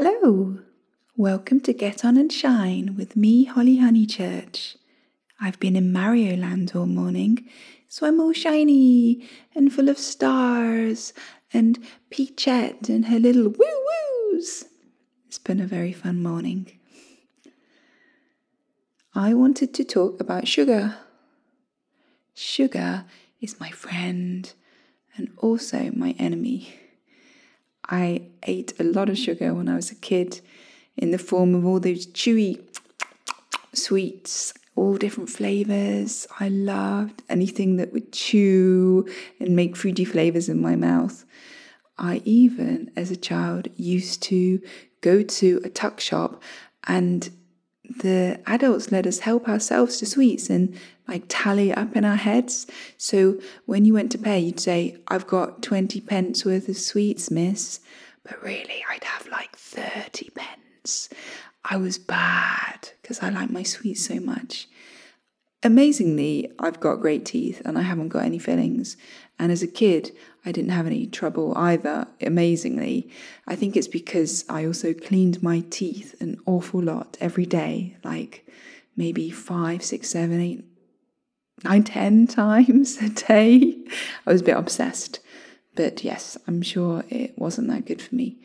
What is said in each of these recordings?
Hello! Welcome to Get On and Shine with me, Holly Honeychurch. I've been in Mario Land all morning, so I'm all shiny and full of stars and Peachette and her little woo woos. It's been a very fun morning. I wanted to talk about sugar. Sugar is my friend and also my enemy. I ate a lot of sugar when I was a kid in the form of all those chewy sweets, all different flavors. I loved anything that would chew and make fruity flavors in my mouth. I even, as a child, used to go to a tuck shop and the adults let us help ourselves to sweets and like tally up in our heads. So when you went to pay, you'd say, I've got 20 pence worth of sweets, miss. But really, I'd have like 30 pence. I was bad because I like my sweets so much. Amazingly, I've got great teeth and I haven't got any fillings. And as a kid, I didn't have any trouble either, amazingly. I think it's because I also cleaned my teeth an awful lot every day, like maybe five, six, seven, eight, nine, ten times a day. I was a bit obsessed. But yes, I'm sure it wasn't that good for me.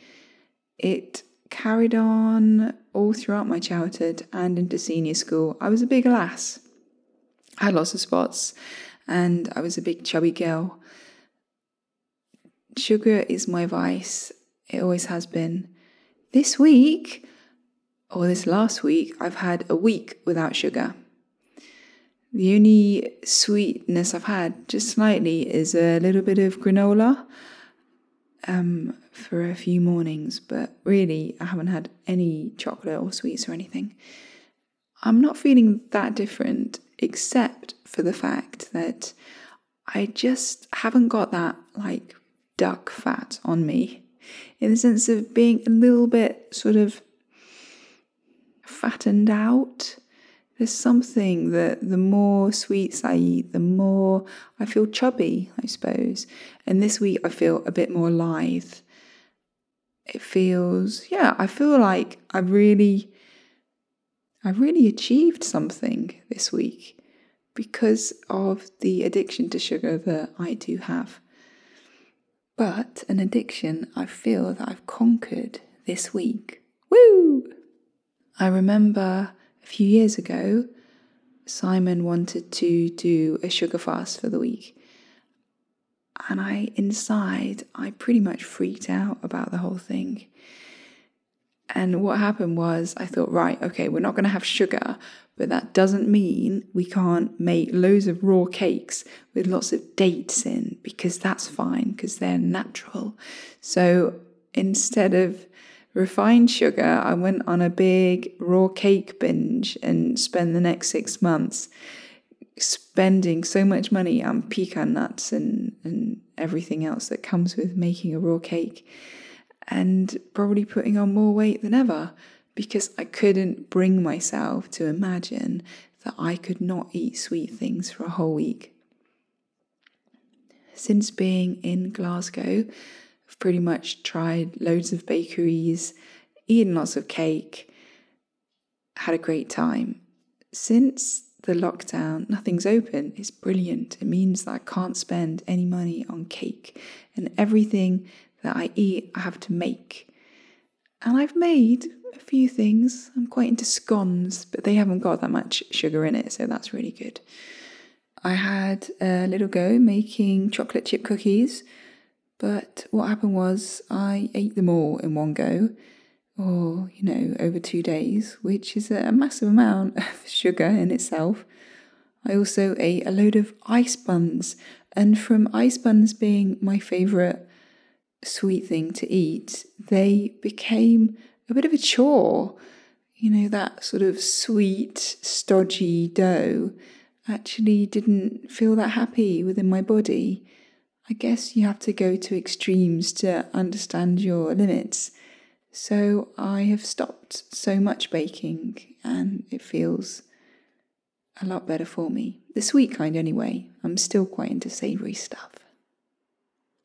It carried on all throughout my childhood and into senior school. I was a big lass. I had lots of spots and I was a big chubby girl. Sugar is my vice. It always has been. This week, or this last week, I've had a week without sugar. The only sweetness I've had, just slightly, is a little bit of granola um, for a few mornings, but really, I haven't had any chocolate or sweets or anything. I'm not feeling that different, except for the fact that I just haven't got that like duck fat on me in the sense of being a little bit sort of fattened out. There's something that the more sweets I eat, the more I feel chubby, I suppose. And this week I feel a bit more lithe. It feels, yeah, I feel like I really, I really achieved something this week because of the addiction to sugar that I do have but an addiction I feel that I've conquered this week. Woo! I remember a few years ago, Simon wanted to do a sugar fast for the week. And I, inside, I pretty much freaked out about the whole thing. And what happened was, I thought, right, okay, we're not going to have sugar, but that doesn't mean we can't make loads of raw cakes with lots of dates in because that's fine because they're natural. So instead of refined sugar, I went on a big raw cake binge and spent the next six months spending so much money on pecan nuts and, and everything else that comes with making a raw cake and probably putting on more weight than ever because I couldn't bring myself to imagine that I could not eat sweet things for a whole week. Since being in Glasgow, I've pretty much tried loads of bakeries, eaten lots of cake, had a great time. Since the lockdown, nothing's open. It's brilliant. It means that I can't spend any money on cake, and everything that I eat, I have to make. And I've made a few things. I'm quite into scones, but they haven't got that much sugar in it, so that's really good. I had a little go making chocolate chip cookies, but what happened was I ate them all in one go, or, you know, over two days, which is a massive amount of sugar in itself. I also ate a load of ice buns, and from ice buns being my favourite sweet thing to eat, they became a bit of a chore. You know, that sort of sweet, stodgy dough actually didn't feel that happy within my body. I guess you have to go to extremes to understand your limits. So I have stopped so much baking and it feels a lot better for me. The sweet kind, anyway. I'm still quite into savoury stuff.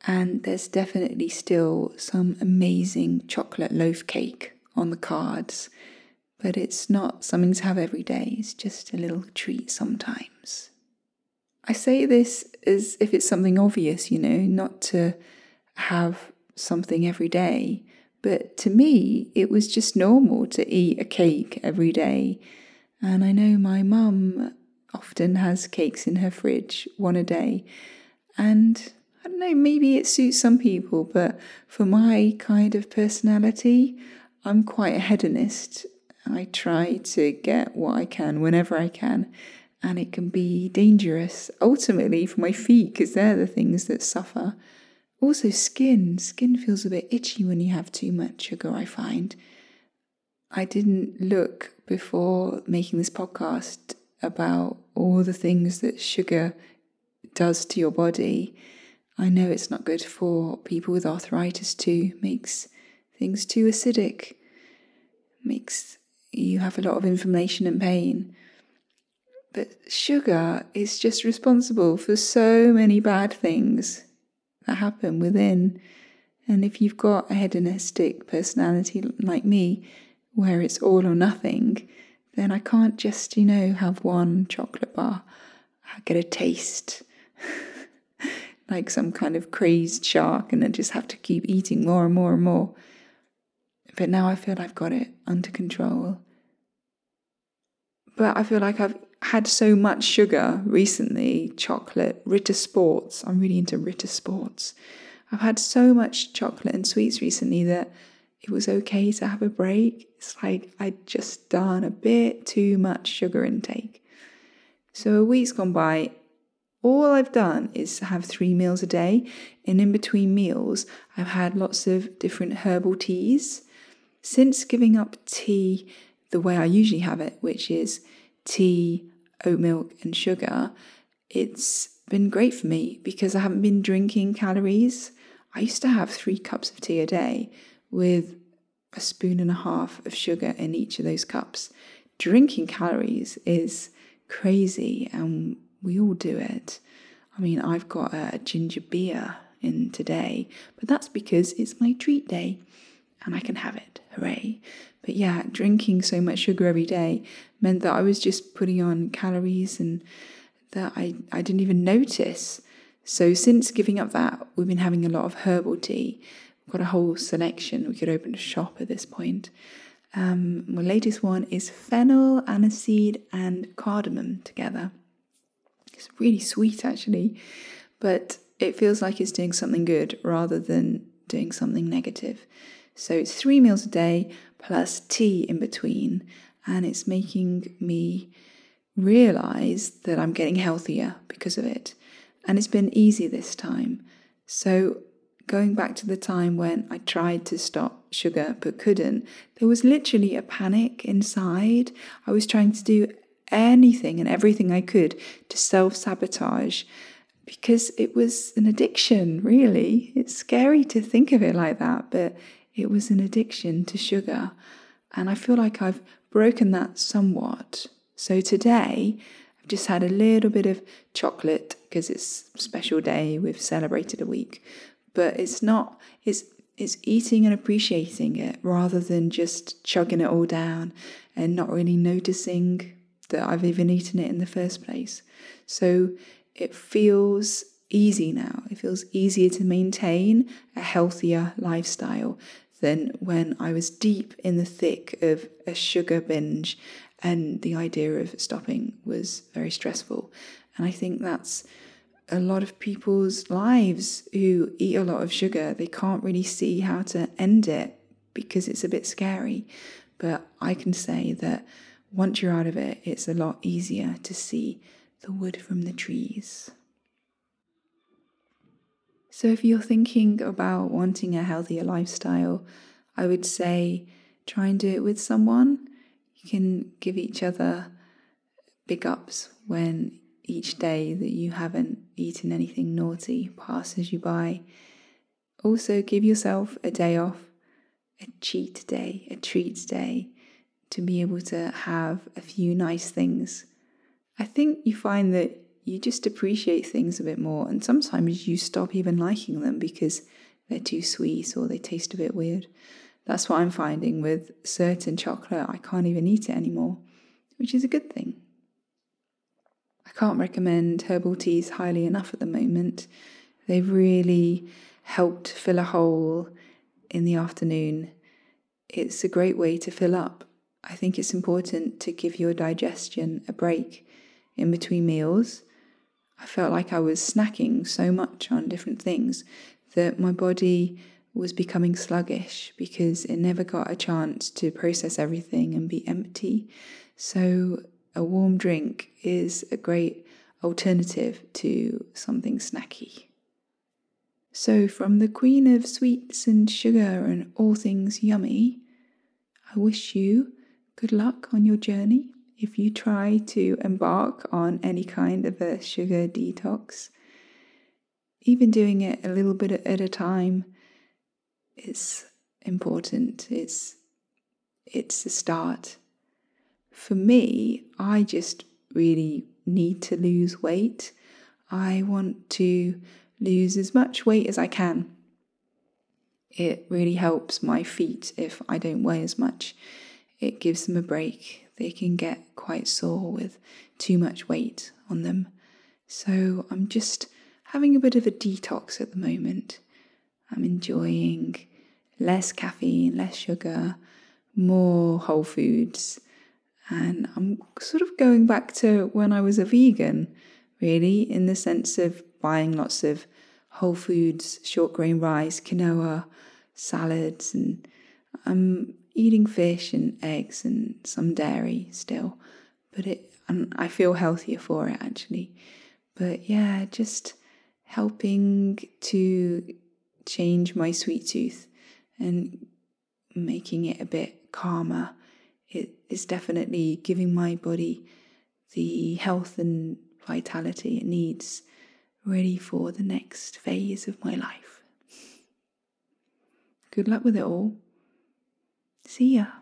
And there's definitely still some amazing chocolate loaf cake on the cards, but it's not something to have every day. It's just a little treat sometimes. I say this as if it's something obvious, you know, not to have something every day. But to me, it was just normal to eat a cake every day. And I know my mum often has cakes in her fridge, one a day. And know, maybe it suits some people, but for my kind of personality, I'm quite a hedonist. I try to get what I can whenever I can, and it can be dangerous ultimately for my feet because they're the things that suffer. Also, skin. Skin feels a bit itchy when you have too much sugar, I find. I didn't look before making this podcast about all the things that sugar does to your body. I know it's not good for people with arthritis too, makes things too acidic, makes you have a lot of inflammation and pain. But sugar is just responsible for so many bad things that happen within. And if you've got a hedonistic personality like me, where it's all or nothing, then I can't just, you know, have one chocolate bar, I get a taste like some kind of crazed shark and then just have to keep eating more and more and more. But now I feel I've got it under control. But I feel like I've had so much sugar recently chocolate, Ritter Sports. I'm really into Ritter Sports. I've had so much chocolate and sweets recently that it was okay to have a break. It's like I'd just done a bit too much sugar intake. So a week's gone by. All I've done is have three meals a day, and in between meals, I've had lots of different herbal teas. Since giving up tea the way I usually have it, which is tea, oat milk, and sugar, it's been great for me because I haven't been drinking calories. I used to have three cups of tea a day with a spoon and a half of sugar in each of those cups. Drinking calories is crazy, and we all do it. I mean, I've got a ginger beer in today, but that's because it's my treat day and I can have it. Hooray. But yeah, drinking so much sugar every day meant that I was just putting on calories and that I, I didn't even notice. So, since giving up that, we've been having a lot of herbal tea. We've got a whole selection. We could open a shop at this point. Um, my latest one is fennel, aniseed, and cardamom together. It's really sweet actually, but it feels like it's doing something good rather than doing something negative. So it's three meals a day plus tea in between, and it's making me realize that I'm getting healthier because of it. And it's been easy this time. So, going back to the time when I tried to stop sugar but couldn't, there was literally a panic inside. I was trying to do anything and everything I could to self sabotage because it was an addiction, really. It's scary to think of it like that, but it was an addiction to sugar. And I feel like I've broken that somewhat. So today, I've just had a little bit of chocolate because it's a special day, we've celebrated a week. But it's not, it's it's eating and appreciating it rather than just chugging it all down and not really noticing that I've even eaten it in the first place. So it feels easy now. It feels easier to maintain a healthier lifestyle than when I was deep in the thick of a sugar binge and the idea of stopping was very stressful. And I think that's a lot of people's lives who eat a lot of sugar. They can't really see how to end it because it's a bit scary. But I can say that once you're out of it, it's a lot easier to see the wood from the trees. So, if you're thinking about wanting a healthier lifestyle, I would say try and do it with someone. You can give each other big ups when each day that you haven't eaten anything naughty passes you by. Also, give yourself a day off, a cheat day, a treat day, to be able to have a few nice things. I think you find that you just appreciate things a bit more. And sometimes you stop even liking them because they're too sweet or they taste a bit weird. That's what I'm finding with certain chocolate. I can't even eat it anymore, which is a good thing. I can't recommend herbal teas highly enough at the moment. They've really helped fill a hole in the afternoon. It's a great way to fill up. I think it's important to give your digestion a break in between meals. I felt like I was snacking so much on different things that my body was becoming sluggish because it never got a chance to process everything and be empty. So, a warm drink is a great alternative to something snacky. So, from the Queen of Sweets and Sugar and all things yummy, I wish you good luck on your journey if you try to embark on any kind of a sugar detox. Even doing it a little bit at a time is important. It's it's a start. For me, I just really need to lose weight. I want to lose as much weight as I can. It really helps my feet if I don't weigh as much. It gives them a break. They can get quite sore with too much weight on them. So I'm just having a bit of a detox at the moment. I'm enjoying less caffeine, less sugar, more whole foods. And I'm sort of going back to when I was a vegan, really, in the sense of buying lots of whole foods, short grain rice, quinoa, salads, and I'm eating fish and eggs and some dairy still. But it, and I feel healthier for it actually. But yeah, just helping to change my sweet tooth and making it a bit calmer. It is definitely giving my body the health and vitality it needs, ready for the next phase of my life. Good luck with it all. See ya.